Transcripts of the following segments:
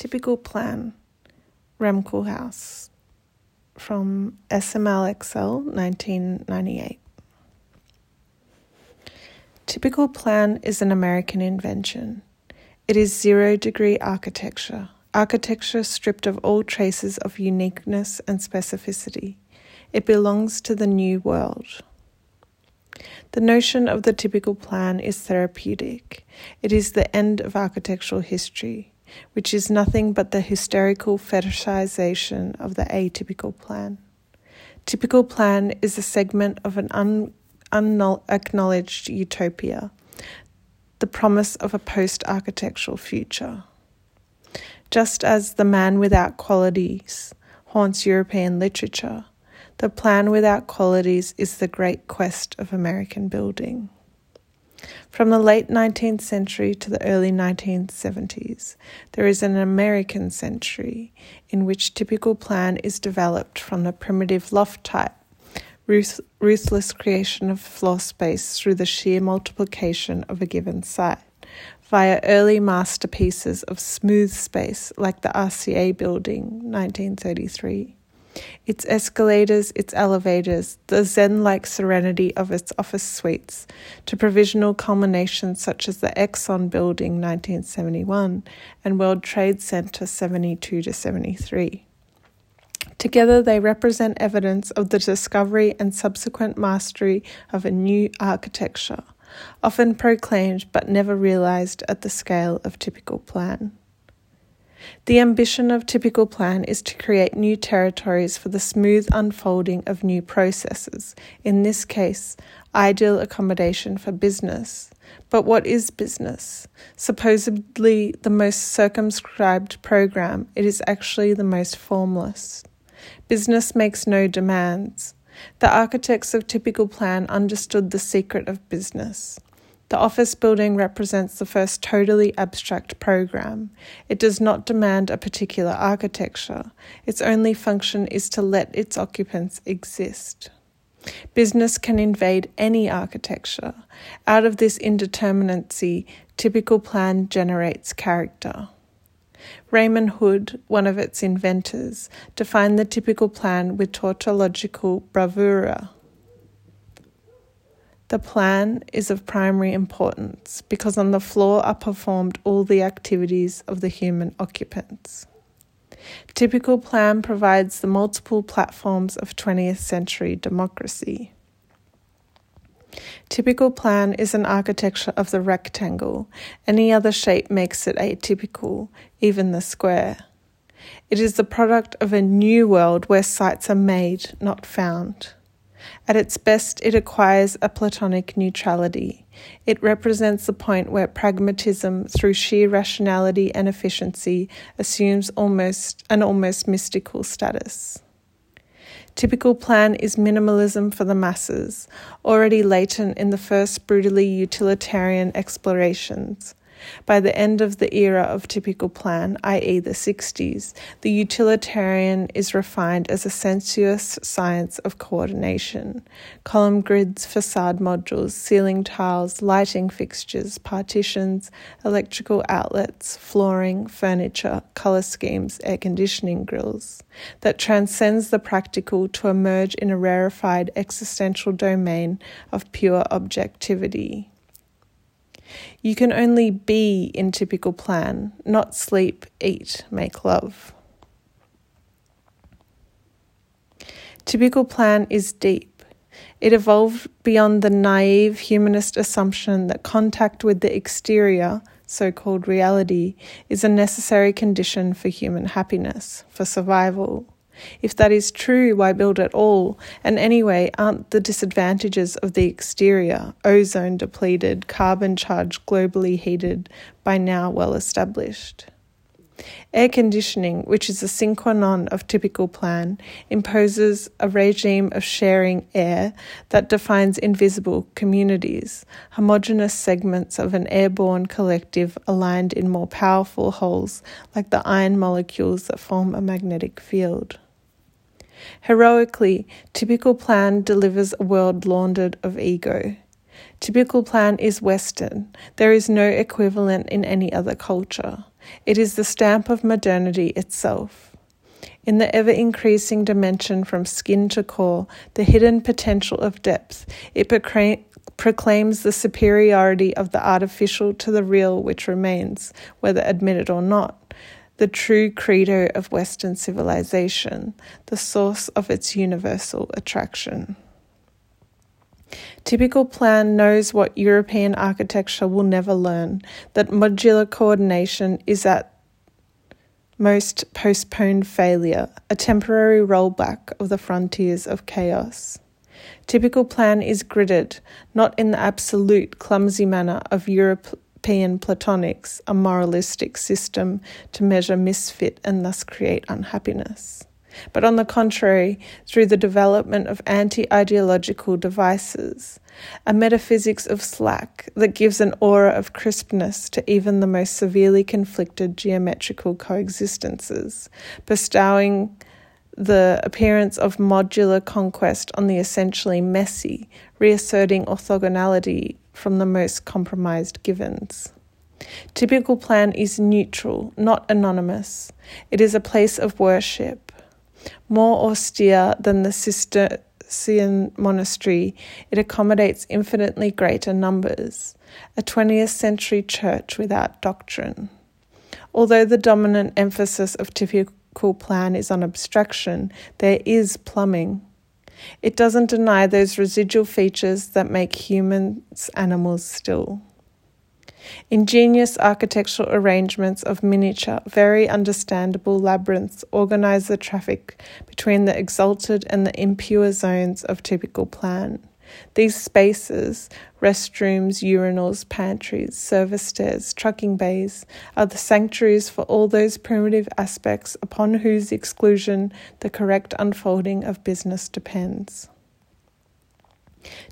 Typical plan, Rem Koolhaas from S,M,L,XL 1998. Typical plan is an American invention. It is zero degree architecture, architecture stripped of all traces of uniqueness and specificity. It belongs to the new world. The notion of the typical plan is therapeutic. It is the end of architectural history, which is nothing but the hysterical fetishization of the atypical plan. Typical plan is a segment of an un- unacknowledged utopia, the promise of a post architectural future. Just as the man without qualities haunts European literature, the plan without qualities is the great quest of American building. From the late 19th century to the early 1970s, there is an American century in which typical plan is developed from the primitive loft type ruth- ruthless creation of floor space through the sheer multiplication of a given site, via early masterpieces of smooth space like the RCA building, 1933. Its escalators, its elevators, the Zen like serenity of its office suites, to provisional culminations such as the Exxon Building 1971 and World Trade Center 72 to 73. Together, they represent evidence of the discovery and subsequent mastery of a new architecture, often proclaimed but never realized at the scale of typical plan. The ambition of typical plan is to create new territories for the smooth unfolding of new processes, in this case, ideal accommodation for business. But what is business? Supposedly the most circumscribed program, it is actually the most formless. Business makes no demands. The architects of typical plan understood the secret of business. The office building represents the first totally abstract program. It does not demand a particular architecture. Its only function is to let its occupants exist. Business can invade any architecture. Out of this indeterminacy, typical plan generates character. Raymond Hood, one of its inventors, defined the typical plan with tautological bravura. The plan is of primary importance because on the floor are performed all the activities of the human occupants. Typical plan provides the multiple platforms of 20th century democracy. Typical plan is an architecture of the rectangle. Any other shape makes it atypical, even the square. It is the product of a new world where sites are made, not found. At its best, it acquires a Platonic neutrality. It represents the point where pragmatism, through sheer rationality and efficiency, assumes almost an almost mystical status. Typical plan is minimalism for the masses, already latent in the first brutally utilitarian explorations. By the end of the era of typical plan, i.e., the 60s, the utilitarian is refined as a sensuous science of coordination. Column grids, facade modules, ceiling tiles, lighting fixtures, partitions, electrical outlets, flooring, furniture, colour schemes, air conditioning grills. That transcends the practical to emerge in a rarefied existential domain of pure objectivity. You can only be in typical plan, not sleep, eat, make love. Typical plan is deep. It evolved beyond the naive humanist assumption that contact with the exterior, so called reality, is a necessary condition for human happiness, for survival. If that is true, why build at all? And anyway, aren't the disadvantages of the exterior, ozone depleted, carbon charged, globally heated, by now well established? Air conditioning, which is a sine non of typical plan, imposes a regime of sharing air that defines invisible communities, homogeneous segments of an airborne collective aligned in more powerful wholes like the iron molecules that form a magnetic field. Heroically, typical plan delivers a world laundered of ego. Typical plan is Western. There is no equivalent in any other culture. It is the stamp of modernity itself. In the ever increasing dimension from skin to core, the hidden potential of depth, it proclaims the superiority of the artificial to the real which remains, whether admitted or not, the true credo of Western civilization, the source of its universal attraction. Typical plan knows what European architecture will never learn that modular coordination is at most postponed failure, a temporary rollback of the frontiers of chaos. Typical plan is gridded, not in the absolute clumsy manner of European Platonics, a moralistic system to measure misfit and thus create unhappiness. But on the contrary, through the development of anti ideological devices, a metaphysics of slack that gives an aura of crispness to even the most severely conflicted geometrical coexistences, bestowing the appearance of modular conquest on the essentially messy, reasserting orthogonality from the most compromised givens. Typical plan is neutral, not anonymous. It is a place of worship, more austere than the Cistercian monastery, it accommodates infinitely greater numbers, a 20th century church without doctrine. Although the dominant emphasis of typical plan is on abstraction, there is plumbing. It doesn't deny those residual features that make humans animals still. Ingenious architectural arrangements of miniature, very understandable labyrinths organize the traffic between the exalted and the impure zones of typical plan. These spaces, restrooms, urinals, pantries, service stairs, trucking bays, are the sanctuaries for all those primitive aspects upon whose exclusion the correct unfolding of business depends.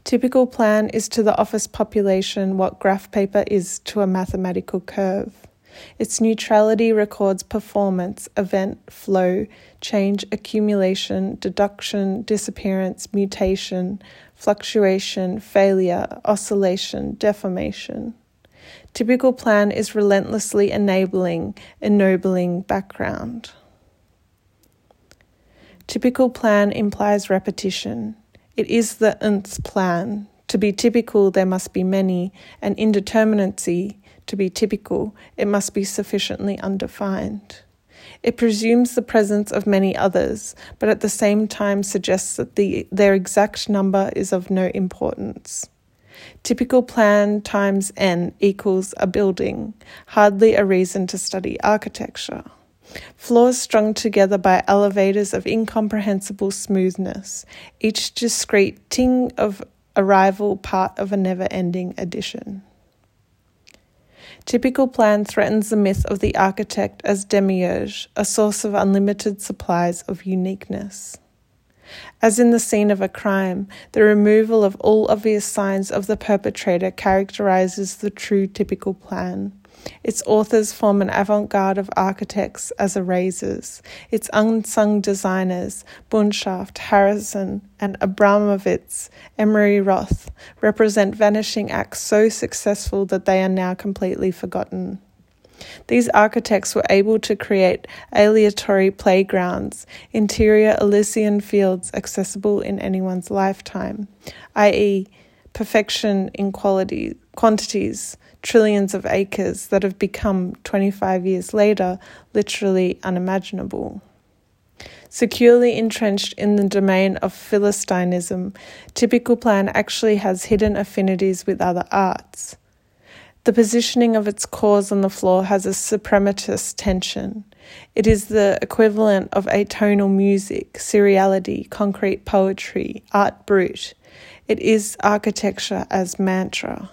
Typical plan is to the office population what graph paper is to a mathematical curve. Its neutrality records performance, event, flow, change, accumulation, deduction, disappearance, mutation, fluctuation, failure, oscillation, deformation. Typical plan is relentlessly enabling, ennobling background. Typical plan implies repetition. It is the nth plan. To be typical, there must be many, and indeterminacy, to be typical, it must be sufficiently undefined. It presumes the presence of many others, but at the same time suggests that the, their exact number is of no importance. Typical plan times n equals a building, hardly a reason to study architecture. Floors strung together by elevators of incomprehensible smoothness, each discrete ting of arrival part of a never ending addition. Typical plan threatens the myth of the architect as demiurge, a source of unlimited supplies of uniqueness. As in the scene of a crime, the removal of all obvious signs of the perpetrator characterizes the true typical plan. Its authors form an avant garde of architects as erasers. Its unsung designers, Bunshaft, Harrison, and Abramovitz, Emery Roth, represent vanishing acts so successful that they are now completely forgotten. These architects were able to create aleatory playgrounds, interior Elysian fields accessible in anyone's lifetime, i.e., perfection in quality, quantities, trillions of acres that have become 25 years later literally unimaginable. Securely entrenched in the domain of Philistinism, typical plan actually has hidden affinities with other arts. The positioning of its cores on the floor has a suprematist tension. It is the equivalent of atonal music, seriality, concrete poetry, art brut. It is architecture as mantra.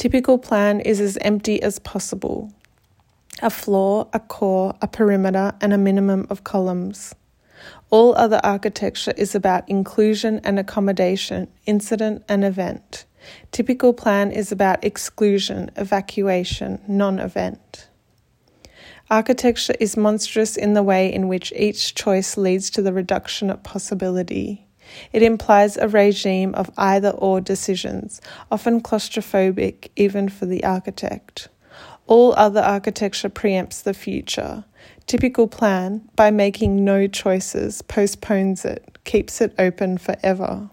Typical plan is as empty as possible a floor, a core, a perimeter, and a minimum of columns. All other architecture is about inclusion and accommodation, incident and event. Typical plan is about exclusion, evacuation, non event. Architecture is monstrous in the way in which each choice leads to the reduction of possibility. It implies a regime of either or decisions, often claustrophobic even for the architect. All other architecture preempts the future. Typical plan, by making no choices, postpones it, keeps it open forever.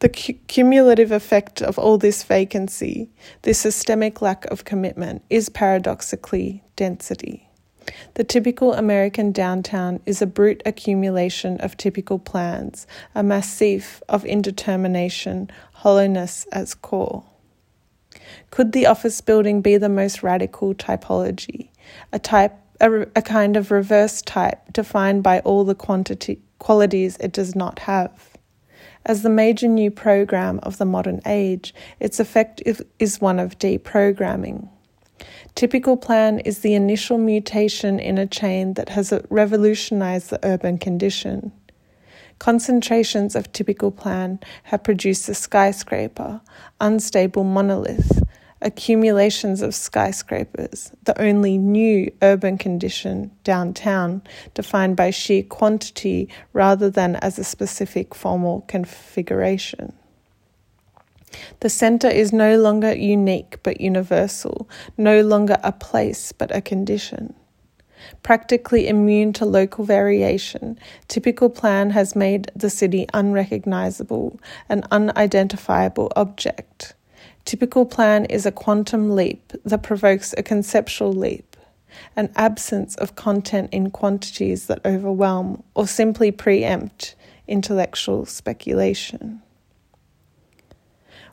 The cu- cumulative effect of all this vacancy, this systemic lack of commitment, is paradoxically density. The typical American downtown is a brute accumulation of typical plans, a massif of indetermination, hollowness as core. Could the office building be the most radical typology, a type, a, a kind of reverse type defined by all the quantity, qualities it does not have? As the major new program of the modern age, its effect is one of deprogramming. Typical plan is the initial mutation in a chain that has revolutionized the urban condition. Concentrations of typical plan have produced a skyscraper, unstable monolith, accumulations of skyscrapers, the only new urban condition downtown, defined by sheer quantity rather than as a specific formal configuration. The centre is no longer unique but universal, no longer a place but a condition. Practically immune to local variation, typical plan has made the city unrecognizable, an unidentifiable object. Typical plan is a quantum leap that provokes a conceptual leap, an absence of content in quantities that overwhelm or simply preempt intellectual speculation.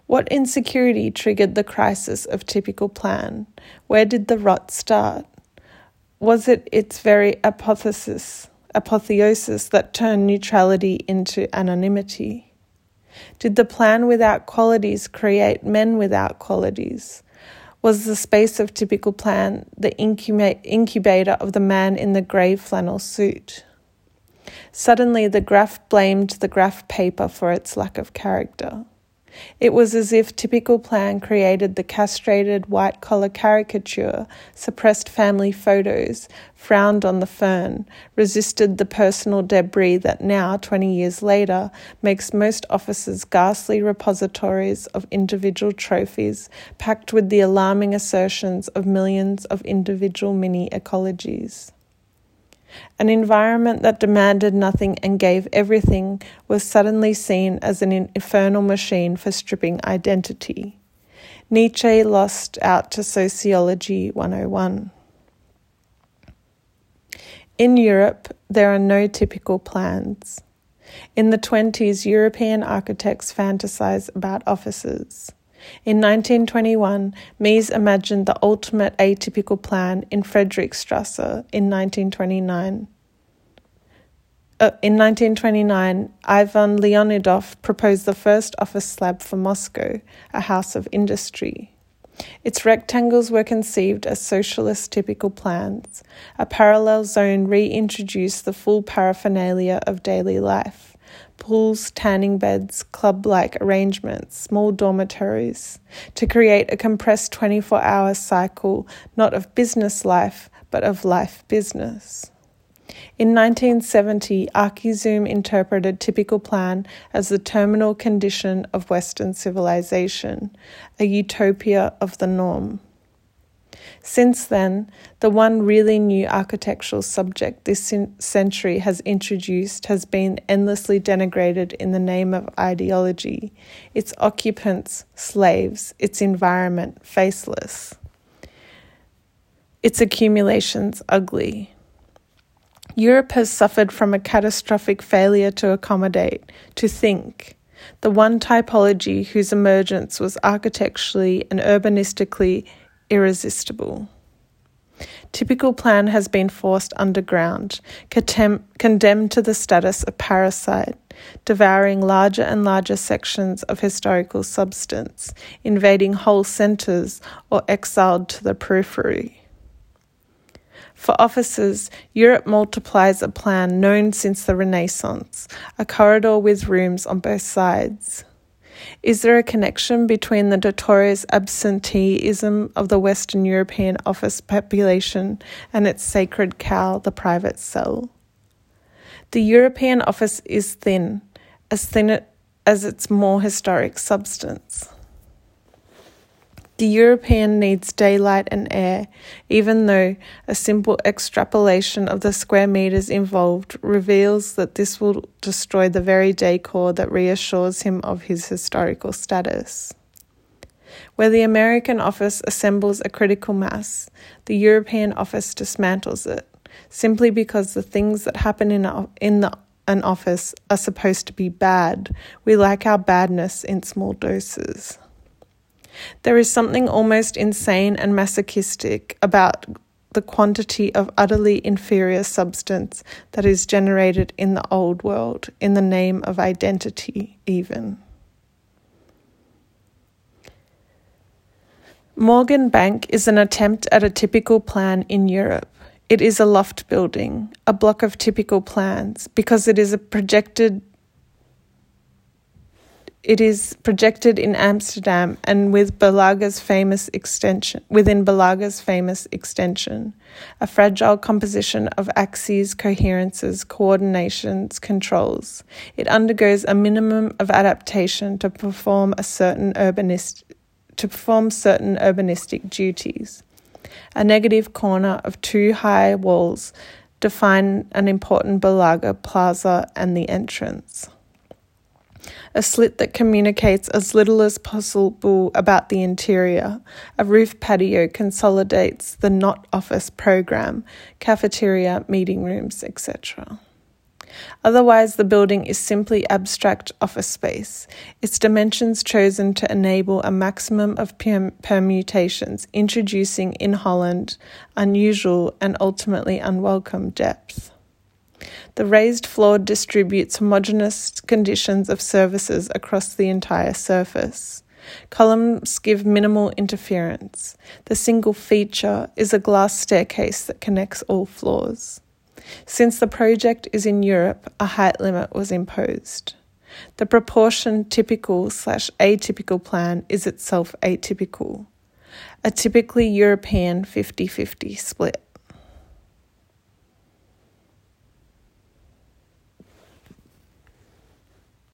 What insecurity triggered the crisis of typical plan? Where did the rot start? Was it its very apotheosis, apotheosis that turned neutrality into anonymity? Did the plan without qualities create men without qualities? Was the space of typical plan the incubator of the man in the grey flannel suit? Suddenly, the graph blamed the graph paper for its lack of character. It was as if typical plan created the castrated white collar caricature, suppressed family photos, frowned on the fern, resisted the personal debris that now, 20 years later, makes most offices ghastly repositories of individual trophies packed with the alarming assertions of millions of individual mini ecologies. An environment that demanded nothing and gave everything was suddenly seen as an infernal machine for stripping identity. Nietzsche lost out to Sociology 101. In Europe, there are no typical plans. In the 20s, European architects fantasize about offices. In 1921, Mies imagined the ultimate atypical plan in Friedrichstrasse in 1929. Uh, in 1929, Ivan Leonidov proposed the first office slab for Moscow, a house of industry. Its rectangles were conceived as socialist typical plans. A parallel zone reintroduced the full paraphernalia of daily life pools, tanning beds, club like arrangements, small dormitories, to create a compressed 24 hour cycle not of business life, but of life business. In 1970, Archizoom interpreted typical plan as the terminal condition of Western civilization, a utopia of the norm. Since then, the one really new architectural subject this century has introduced has been endlessly denigrated in the name of ideology, its occupants slaves, its environment faceless, its accumulations ugly. Europe has suffered from a catastrophic failure to accommodate, to think, the one typology whose emergence was architecturally and urbanistically irresistible. Typical plan has been forced underground, condemned to the status of parasite, devouring larger and larger sections of historical substance, invading whole centres, or exiled to the periphery. For offices, Europe multiplies a plan known since the Renaissance a corridor with rooms on both sides. Is there a connection between the notorious absenteeism of the Western European office population and its sacred cow, the private cell? The European office is thin, as thin as its more historic substance. The European needs daylight and air, even though a simple extrapolation of the square meters involved reveals that this will destroy the very decor that reassures him of his historical status. Where the American office assembles a critical mass, the European office dismantles it, simply because the things that happen in, in the, an office are supposed to be bad. We like our badness in small doses. There is something almost insane and masochistic about the quantity of utterly inferior substance that is generated in the old world, in the name of identity, even. Morgan Bank is an attempt at a typical plan in Europe. It is a loft building, a block of typical plans, because it is a projected it is projected in Amsterdam and with Berlage's famous extension within Berlage's famous extension, a fragile composition of axes, coherences, coordinations, controls. It undergoes a minimum of adaptation to perform a certain urbanist to perform certain urbanistic duties. A negative corner of two high walls define an important Balaga plaza and the entrance a slit that communicates as little as possible about the interior. A roof patio consolidates the not office program, cafeteria, meeting rooms, etc. Otherwise, the building is simply abstract office space, its dimensions chosen to enable a maximum of permutations, introducing in Holland unusual and ultimately unwelcome depth. The raised floor distributes homogeneous conditions of surfaces across the entire surface. Columns give minimal interference. The single feature is a glass staircase that connects all floors. Since the project is in Europe, a height limit was imposed. The proportion typical slash atypical plan is itself atypical, a typically European 50 50 split.